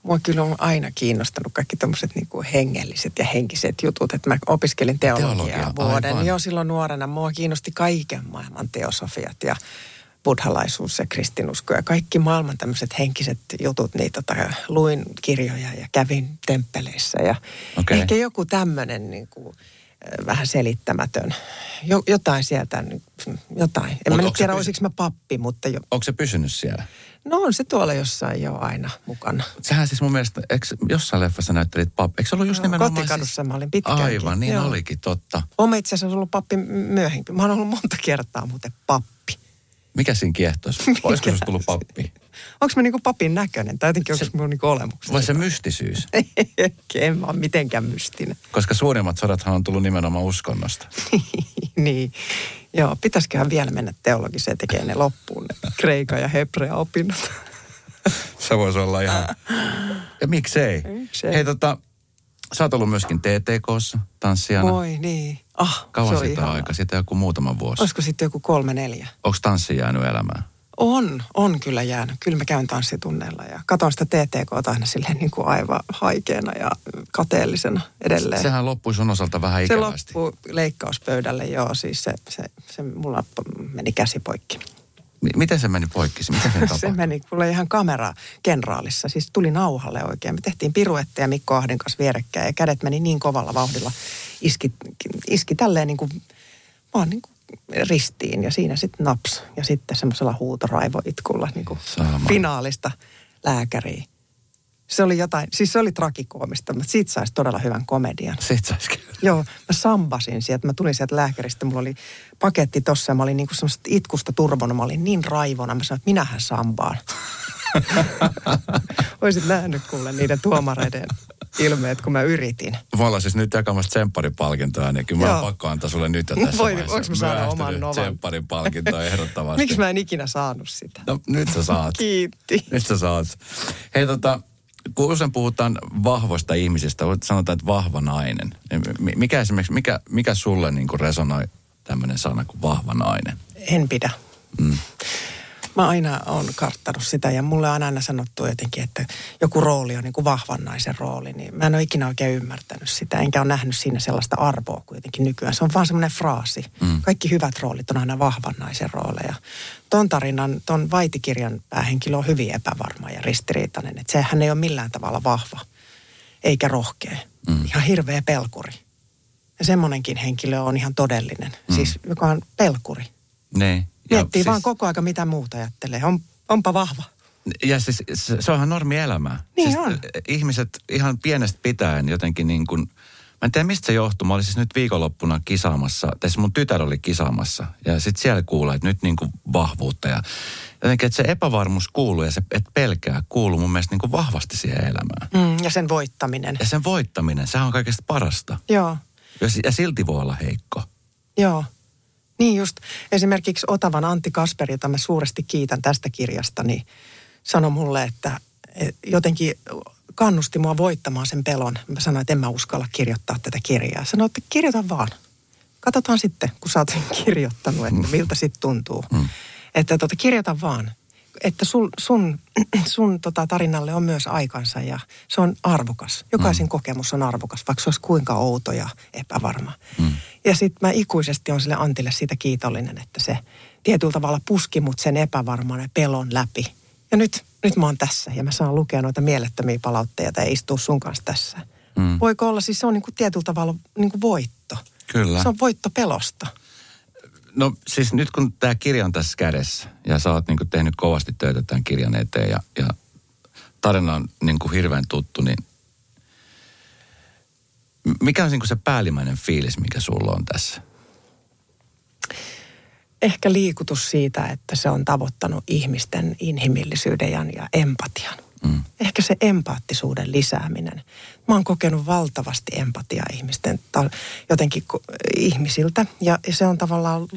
Mua kyllä on aina kiinnostanut kaikki tämmöiset niin hengelliset ja henkiset jutut. Että mä opiskelin teologiaa Teologia, vuoden. Aivan. Jo silloin nuorena mua kiinnosti kaiken maailman teosofiat ja buddhalaisuus ja kristinusko ja kaikki maailman tämmöiset henkiset jutut. Niin tota, luin kirjoja ja kävin temppeleissä ja okay. ehkä joku tämmöinen niin kuin, vähän selittämätön. Jo, jotain sieltä, jotain. En Mut mä nyt tiedä, pysy... olisiko mä pappi, mutta jo. Onko se pysynyt siellä? No on se tuolla jossain jo aina mukana. Sehän siis mun mielestä, eikö jossain leffassa näyttelit pappi? Eikö se ollut just no, nimenomaan Kotikadussa siis... mä olin pitkäänkin. Aivan, niin Joo. olikin, totta. Olen itse asiassa ollut pappi myöhemmin. Mä oon ollut monta kertaa muuten pappi. Mikä siinä kiehtoisi? Olisiko se tullut pappi? Onko mä niinku papin näköinen tai jotenkin onko mun niinku olemuksesta? Vai se mystisyys? en mä ole mitenkään mystinen. Koska suurimmat sodathan on tullut nimenomaan uskonnosta. niin. Joo, pitäisiköhän vielä mennä teologiseen tekemään ne loppuun, ne kreika ja hebrea opinnot. se voisi olla ihan... Ja miksei? miksei? Hei tota, sä oot ollut myöskin TTKssa tanssijana. Voi niin. Ah, Kauan sitä ihan... aika? Sitä joku muutama vuosi. Olisiko sitten joku kolme, neljä? Onko tanssi jäänyt elämään? On, on kyllä jäänyt. Kyllä mä käyn tanssitunneilla ja katon sitä TTK aina silleen niin kuin aivan haikeena ja kateellisena edelleen. Sehän loppui sun osalta vähän ikävästi. Se loppui leikkauspöydälle, joo. Siis se, se, se mulla meni käsi poikki. Miten se meni poikki? Miten se, se meni kuule ihan kamera kenraalissa. Siis tuli nauhalle oikein. Me tehtiin piruetteja Mikko Ahden kanssa vierekkäin ja kädet meni niin kovalla vauhdilla. Iski, iski tälleen niin kuin, vaan niin kuin ristiin ja siinä sitten naps. Ja sitten semmoisella huutoraivoitkulla niin kuin finaalista lääkäriä. Se oli jotain, siis se oli trakikoomista, mutta siitä saisi todella hyvän komedian. Siitä saisi Joo, mä sambasin sieltä, mä tulin sieltä lääkäristä, mulla oli paketti tossa ja mä olin niin kuin semmoista itkusta turvona, mä olin niin raivona, mä sanoin, että minähän sambaan. Olisit nähnyt kuule niiden tuomareiden ilmeet, kun mä yritin. Me ollaan siis nyt jakamassa tsempparipalkintoa, niin kyllä mä pakko antaa sulle nyt jo tässä Voi, vaiheessa. mä saada oman novan? Tsempparin palkintoa ehdottomasti. Miksi mä en ikinä saanut sitä? No nyt sä saat. Kiitti. Nyt sä saat. Hei tota, kun usein puhutaan vahvoista ihmisistä, sanotaan, että vahva nainen. Mikä esimerkiksi, mikä, mikä sulle niin kuin resonoi tämmöinen sana kuin vahva nainen? En pidä. Mm mä aina on karttanut sitä ja mulle on aina sanottu jotenkin, että joku rooli on niin kuin vahvan naisen rooli. Niin mä en ole ikinä oikein ymmärtänyt sitä, enkä ole nähnyt siinä sellaista arvoa kuitenkin nykyään. Se on vaan semmoinen fraasi. Mm. Kaikki hyvät roolit on aina vahvan naisen rooleja. Ton tarinan, ton vaitikirjan päähenkilö on hyvin epävarma ja ristiriitainen. Että sehän ei ole millään tavalla vahva eikä rohkea. Mm. Ihan hirveä pelkuri. Ja semmoinenkin henkilö on ihan todellinen. Mm. Siis joka on pelkuri. Niin. Miettii siis, vaan koko aika mitä muuta ajattelee. On, onpa vahva. Ja siis se onhan normi elämää. Niin siis on. Ihmiset ihan pienestä pitäen jotenkin niin kuin, mä en tiedä mistä se johtuu. Mä olin siis nyt viikonloppuna kisaamassa, tai siis mun tytär oli kisaamassa. Ja sitten siellä kuulee, että nyt niin kuin vahvuutta ja jotenkin, että se epävarmuus kuuluu ja se, että pelkää kuuluu mun mielestä niin kuin vahvasti siihen elämään. Mm, ja sen voittaminen. Ja sen voittaminen, sehän on kaikesta parasta. Joo. Ja, ja silti voi olla heikko. Joo. Niin just. Esimerkiksi Otavan Antti Kasperi, jota mä suuresti kiitän tästä kirjasta, niin sanoi mulle, että jotenkin kannusti mua voittamaan sen pelon. Mä sanoin, että en mä uskalla kirjoittaa tätä kirjaa. Sanoin, että kirjoita vaan. Katsotaan sitten, kun sä oot kirjoittanut, että miltä sitten tuntuu. Mm. Että tota, kirjoita vaan että sun, sun, sun tota tarinalle on myös aikansa ja se on arvokas. Jokaisen mm. kokemus on arvokas, vaikka se olisi kuinka outo ja epävarma. Mm. Ja sitten mä ikuisesti on sille Antille siitä kiitollinen, että se tietyllä tavalla puski mut sen epävarman ja pelon läpi. Ja nyt, nyt mä oon tässä ja mä saan lukea noita mielettömiä palautteita ja istua sun kanssa tässä. Mm. Voiko olla, siis se on niin kuin tietyllä tavalla niin kuin voitto. Kyllä. Se on voitto pelosta. No siis nyt kun tämä kirja on tässä kädessä ja sä oot niin tehnyt kovasti töitä tämän kirjan eteen ja, ja tarina on niin kuin hirveän tuttu, niin mikä on niin se päällimmäinen fiilis, mikä sulla on tässä? Ehkä liikutus siitä, että se on tavoittanut ihmisten inhimillisyyden ja empatian. Mm. Ehkä se empaattisuuden lisääminen. Mä oon kokenut valtavasti empatiaa ihmisten, jotenkin ihmisiltä. Ja, ja se on tavallaan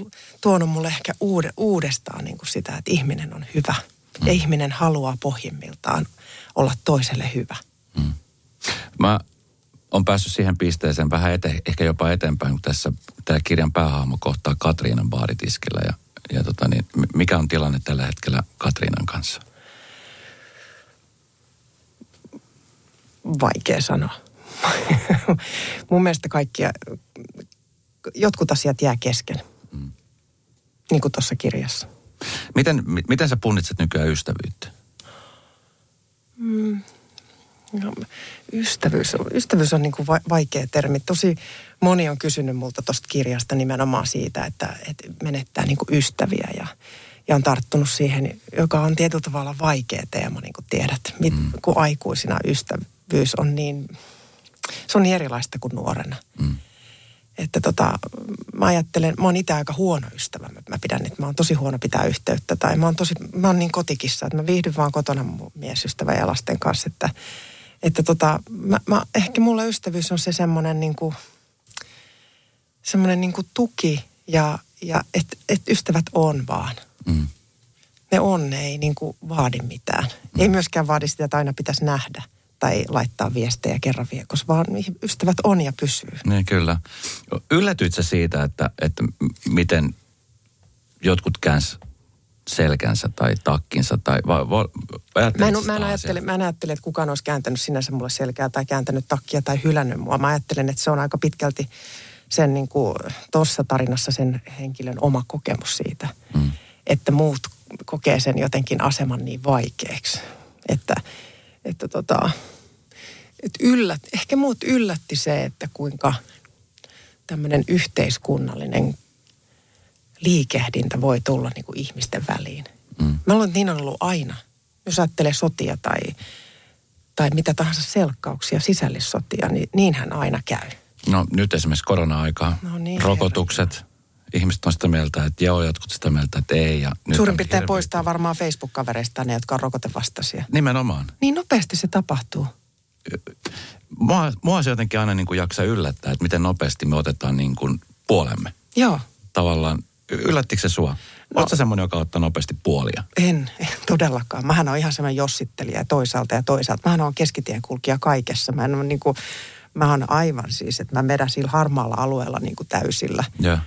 tuonut mulle ehkä uude, uudestaan niin kuin sitä, että ihminen on hyvä. Mm. Ja ihminen haluaa pohjimmiltaan olla toiselle hyvä. Mm. Mä on päässyt siihen pisteeseen vähän ete, ehkä jopa eteenpäin, kun tässä tämä kirjan päähahmo kohtaa Katriinan baaritiskillä. Ja, ja tota niin, mikä on tilanne tällä hetkellä Katriinan kanssa? Vaikea sanoa. Mun mielestä kaikkia, jotkut asiat jää kesken. Mm. Niin kuin tuossa kirjassa. Miten, miten sä punnitset nykyään ystävyyttä? Mm. No, ystävyys, ystävyys on niin kuin vaikea termi. Tosi moni on kysynyt multa tuosta kirjasta nimenomaan siitä, että, että menettää niin kuin ystäviä ja, ja on tarttunut siihen, joka on tietyllä tavalla vaikea teema, niin kuin tiedät, mit, mm. kun aikuisina ystävä, syntyvyys on niin, se on niin erilaista kuin nuorena. Mm. Että tota, mä ajattelen, mä oon itse aika huono ystävä. Mä, pidän, että mä oon tosi huono pitää yhteyttä. Tai mä oon, tosi, mä oon niin kotikissa, että mä viihdyn vaan kotona mun miesystävä ja lasten kanssa. Että, että tota, mä, mä, ehkä mulla ystävyys on se semmoinen niin kuin, semmoinen niin kuin tuki ja, ja että et ystävät on vaan. Mm. Ne on, ne ei niin kuin vaadi mitään. Mm. Ei myöskään vaadi sitä, että aina pitäisi nähdä tai laittaa viestejä kerran viikossa, vaan ystävät on ja pysyy. Niin kyllä. Yllätyit sä siitä, että, että miten jotkut käänsi selkänsä tai takkinsa tai va, va, mä, en, mä, en ajattele, mä en ajattele, että kukaan olisi kääntänyt sinänsä mulle selkää tai kääntänyt takkia tai hylännyt mua. Mä ajattelen, että se on aika pitkälti sen niin kuin tuossa tarinassa sen henkilön oma kokemus siitä, mm. että muut kokee sen jotenkin aseman niin vaikeaksi. Että että tota, että yllät, ehkä muut yllätti se, että kuinka tämmöinen yhteiskunnallinen liikehdintä voi tulla niin kuin ihmisten väliin. Mm. Mä luulen, että niin on ollut aina. Jos ajattelee sotia tai, tai mitä tahansa selkkauksia, sisällissotia, niin niinhän aina käy. No nyt esimerkiksi korona-aika, no niin, rokotukset, Ihmiset on sitä mieltä, että joo, jotkut sitä mieltä, että ei. Ja nyt Suurin piirtein hirveä- poistaa varmaan Facebook-kavereista ne, jotka on rokotevastaisia. Nimenomaan. Niin nopeasti se tapahtuu. Mua, mua se jotenkin aina niin kuin jaksaa yllättää, että miten nopeasti me otetaan niin kuin puolemme. Joo, Tavallaan, yllättikö se sua? No. Oletko semmoinen, joka ottaa nopeasti puolia? en, en todellakaan. Mähän on ihan semmoinen jossittelija toisaalta ja toisaalta. Mähän on keskitien kulkija kaikessa. Mä en ole niin kuin, mä oon aivan siis, että mä vedän sillä harmaalla alueella niin kuin täysillä. Joo.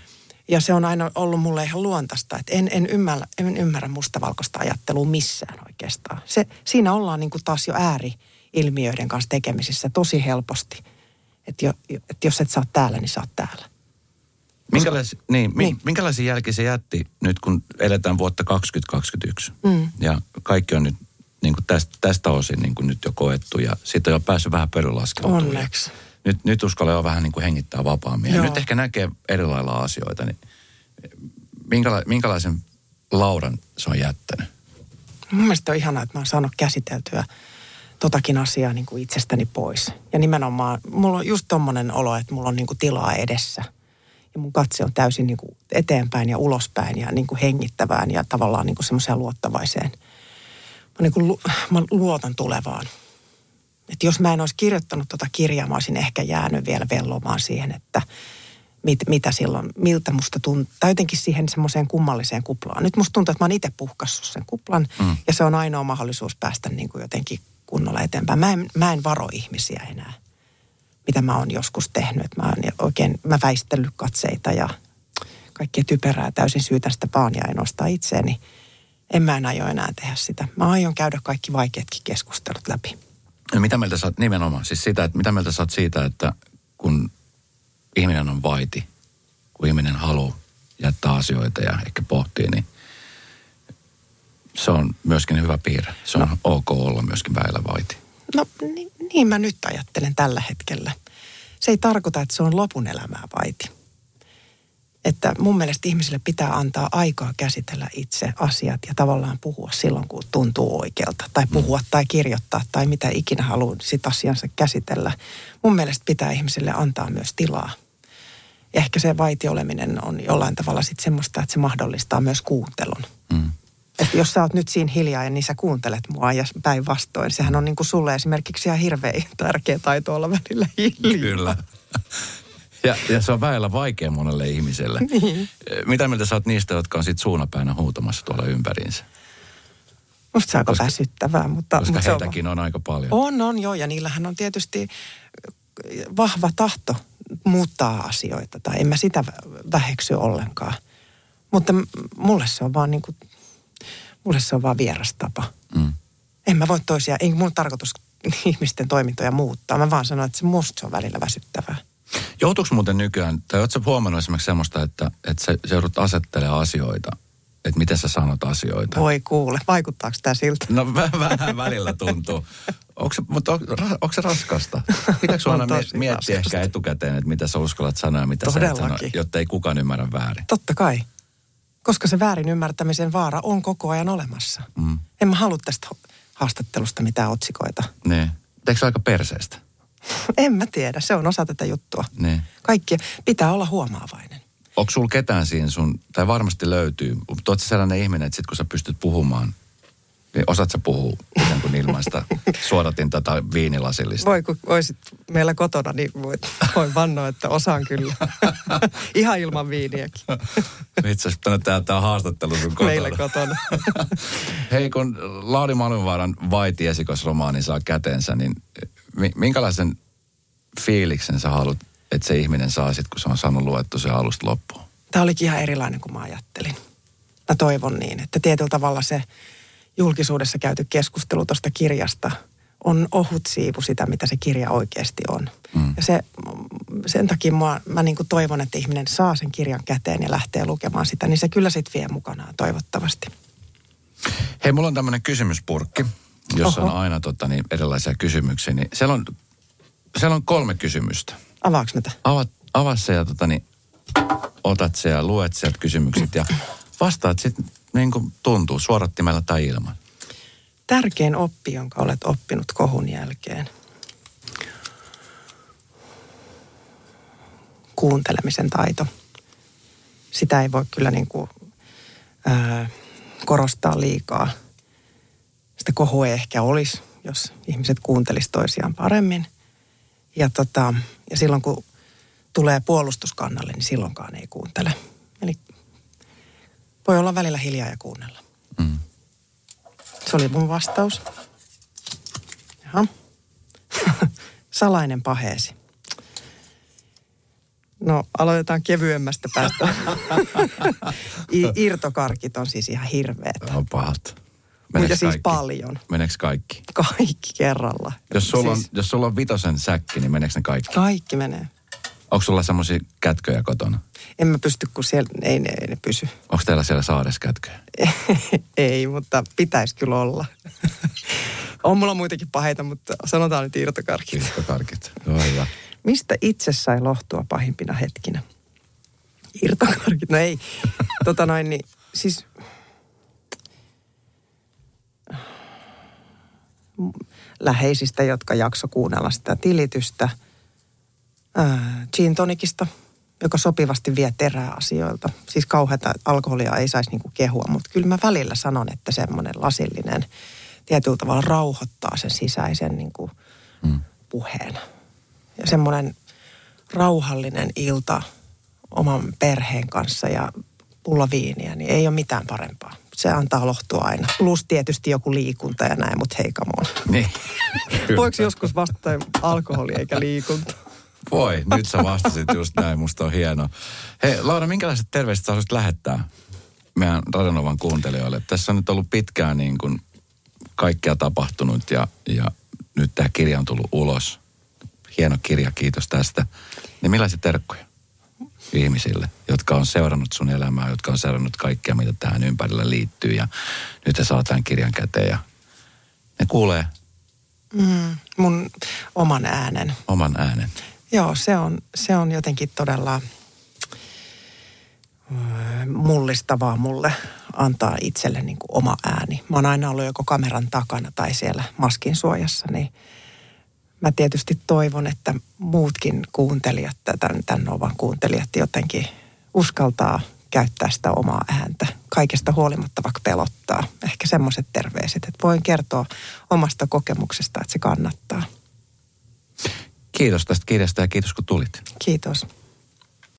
Ja se on aina ollut mulle ihan luontaista, että en, en, ymmärrä, en ymmärrä mustavalkoista ajattelua missään oikeastaan. Se, siinä ollaan niin kuin taas jo ääriilmiöiden kanssa tekemisissä tosi helposti. Että jo, että jos et saa täällä, niin saat täällä. Minkälais, niin, Niin. minkälaisia jälkiä se jätti nyt, kun eletään vuotta 2021? Mm. Ja kaikki on nyt niin kuin tästä, tästä osin niin kuin nyt jo koettu ja siitä on jo päässyt vähän pölylaskeutumaan. Onneksi. Nyt, nyt uskallee jo vähän niin kuin hengittää vapaammin. Ja Joo. nyt ehkä näkee eri lailla asioita. Niin minkäla, minkälaisen lauran se on jättänyt? Mun mielestä on ihanaa, että mä oon saanut käsiteltyä totakin asiaa niin kuin itsestäni pois. Ja nimenomaan, mulla on just tommonen olo, että mulla on niin kuin tilaa edessä. Ja mun katse on täysin niin kuin eteenpäin ja ulospäin ja niin kuin hengittävään ja tavallaan niin kuin semmoiseen luottavaiseen. Mä, niin kuin, lu- mä luotan tulevaan. Että jos mä en olisi kirjoittanut tota kirjaa, mä olisin ehkä jäänyt vielä vellomaan siihen, että mit, mitä silloin, miltä musta tuntuu, tai jotenkin siihen semmoiseen kummalliseen kuplaan. Nyt musta tuntuu, että mä oon itse puhkassut sen kuplan, Mm. ja se on ainoa mahdollisuus päästä niin kuin jotenkin kunnolla eteenpäin. Mä en, mä en varo ihmisiä enää, mitä mä oon joskus tehnyt. Että mä oon oikein, mä väistellyt katseita ja kaikkea typerää, täysin syytän sitä vaan ja en nostaa itseäni. En mä en aio enää tehdä sitä. Mä aion käydä kaikki vaikeatkin keskustelut läpi. Ja mitä mieltä sä oot nimenomaan, siis sitä, että mitä mieltä sä oot siitä, että kun ihminen on vaiti, kun ihminen haluaa jättää asioita ja ehkä pohtii, niin se on myöskin hyvä piirre. Se on no. ok olla myöskin väillä vaiti. No niin, niin mä nyt ajattelen tällä hetkellä. Se ei tarkoita, että se on lopun elämää vaiti. Että mun mielestä ihmisille pitää antaa aikaa käsitellä itse asiat ja tavallaan puhua silloin, kun tuntuu oikealta. Tai puhua mm. tai kirjoittaa tai mitä ikinä haluaa sit asiansa käsitellä. Mun mielestä pitää ihmisille antaa myös tilaa. Ja ehkä se vaitioleminen on jollain tavalla sitten semmoista, että se mahdollistaa myös kuuntelun. Mm. Että jos sä oot nyt siinä hiljaa ja niin sä kuuntelet mua ja päinvastoin, sehän on niin kuin sulle esimerkiksi ihan hirveän tärkeä taito olla välillä hiljaa. Kyllä. Ja, ja se on väillä vaikea monelle ihmiselle. Niin. Mitä mieltä sä oot niistä, jotka on sit suunapäänä huutamassa tuolla ympäriinsä? Musta se on aika Koska- väsyttävää, mutta... Koska mutta se on- heitäkin on aika paljon. On, on joo, ja niillähän on tietysti vahva tahto muuttaa asioita, tai en mä sitä vä- väheksy ollenkaan. Mutta mulle se on vaan niin kuin, mulle se on vaan vieras tapa. Mm. En mä voi toisia, ei mun tarkoitus ihmisten toimintoja muuttaa. Mä vaan sanon, että se musta se on välillä väsyttävää. Joutuuko muuten nykyään, tai sä huomannut esimerkiksi semmoista, että, että sä, sä joudut asettelemaan asioita, että miten sä sanot asioita? Voi kuule, vaikuttaako tämä siltä? No vä- vähän välillä tuntuu. Onko se, mutta on, onko se raskasta? Pitääkö sun On aina miettiä raskasta. ehkä etukäteen, että mitä sä uskallat sanoa ja mitä sä et sano, Todellakin. jotta ei kukaan ymmärrä väärin? Totta kai. Koska se väärin ymmärtämisen vaara on koko ajan olemassa. Mm. En mä halua tästä haastattelusta mitään otsikoita. Niin. Eikö se aika perseestä? En mä tiedä, se on osa tätä juttua. Niin. Kaikki pitää olla huomaavainen. Onko sulla ketään siinä sun, tai varmasti löytyy, mutta oot sellainen ihminen, että sit kun sä pystyt puhumaan, niin osaat sä puhua ikään kuin ilmaista suodatin tätä viinilasillista? Voi kun olisit meillä kotona, niin voit, voin vannoa, että osaan kyllä. Ihan ilman viiniäkin Itse asiassa tänne tää, tää haastattelu sun kotona. meillä kotona. Hei, kun Lauri Malmivaaran Vaiti esikosromaani saa kätensä, niin minkälaisen fiiliksen sä haluat, että se ihminen saa sit, kun se on saanut luettu se alusta loppuun? Tämä olikin ihan erilainen kuin mä ajattelin. Mä toivon niin, että tietyllä tavalla se julkisuudessa käyty keskustelu tuosta kirjasta on ohut siivu sitä, mitä se kirja oikeasti on. Mm. Ja se, sen takia mua, mä niin kuin toivon, että ihminen saa sen kirjan käteen ja lähtee lukemaan sitä, niin se kyllä sitten vie mukanaan toivottavasti. Hei, mulla on tämmöinen kysymyspurkki, jossa Oho. on aina tota, niin, erilaisia kysymyksiä. Niin siellä, on, siellä on kolme kysymystä. Avaaks näitä? Ava, avaa se ja tota, niin, otat se ja luet sieltä kysymykset ja vastaat sitten niin kuin tuntuu, suorattimella tai ilman. Tärkein oppi, jonka olet oppinut kohun jälkeen. Kuuntelemisen taito. sitä ei voi kyllä niin kuin, ää, korostaa liikaa. Sitä kohua ei ehkä olisi, jos ihmiset kuuntelis toisiaan paremmin. Ja, tota, ja silloin kun tulee puolustuskannalle, niin silloinkaan ei kuuntele. Eli voi olla välillä hiljaa ja kuunnella. Mm. Se oli mun vastaus. Jaha. Salainen paheesi. No, aloitetaan kevyemmästä päästä. Irtokarkit on siis ihan hirveet. On pahat. Mutta siis paljon. Meneekö kaikki? Kaikki kerralla. Jos sulla, siis... on, jos sulla on vitosen säkki, niin meneekö ne kaikki? Kaikki menee. Onko sulla semmoisia kätköjä kotona? En mä pysty, kun siellä ei ne, ei ne pysy. Onko teillä siellä saades kätköjä? ei, mutta pitäisi kyllä olla. on mulla muitakin paheita, mutta sanotaan nyt irtokarkit. Irtokarkit, joo hyvä. Mistä itse sai lohtua pahimpina hetkinä? Irtokarkit, no ei. tota noin, niin siis... Läheisistä, jotka jakso kuunnella sitä tilitystä. Äh, gin tonikista, joka sopivasti vie terää asioilta. Siis kauheata alkoholia ei saisi niinku kehua, mutta kyllä mä välillä sanon, että semmoinen lasillinen tietyllä tavalla rauhoittaa sen sisäisen niinku mm. puheen ja semmoinen rauhallinen ilta oman perheen kanssa ja pulla viiniä, niin ei ole mitään parempaa. Se antaa lohtua aina. Plus tietysti joku liikunta ja näin, mutta hei come on. Niin. Voiko joskus vastata alkoholi eikä liikunta? Voi, nyt sä vastasit just näin, musta on hieno. Hei Laura, minkälaiset terveiset sä lähettää meidän Radionovan kuuntelijoille? Tässä on nyt ollut pitkään niin kuin kaikkea tapahtunut ja, ja nyt tämä kirja on tullut ulos hieno kirja, kiitos tästä. Niin millaisia terkkuja ihmisille, jotka on seurannut sun elämää, jotka on seurannut kaikkea, mitä tähän ympärillä liittyy. Ja nyt he saa tämän kirjan käteen ja ne kuulee. Mm, mun oman äänen. Oman äänen. Joo, se on, se on jotenkin todella mullistavaa mulle antaa itselle niin kuin oma ääni. Mä oon aina ollut joko kameran takana tai siellä maskin suojassa, niin – mä tietysti toivon, että muutkin kuuntelijat, tämän, tämän Novan kuuntelijat jotenkin uskaltaa käyttää sitä omaa ääntä. Kaikesta huolimatta vaikka pelottaa. Ehkä semmoiset terveiset, että voin kertoa omasta kokemuksesta, että se kannattaa. Kiitos tästä kirjasta ja kiitos kun tulit. Kiitos.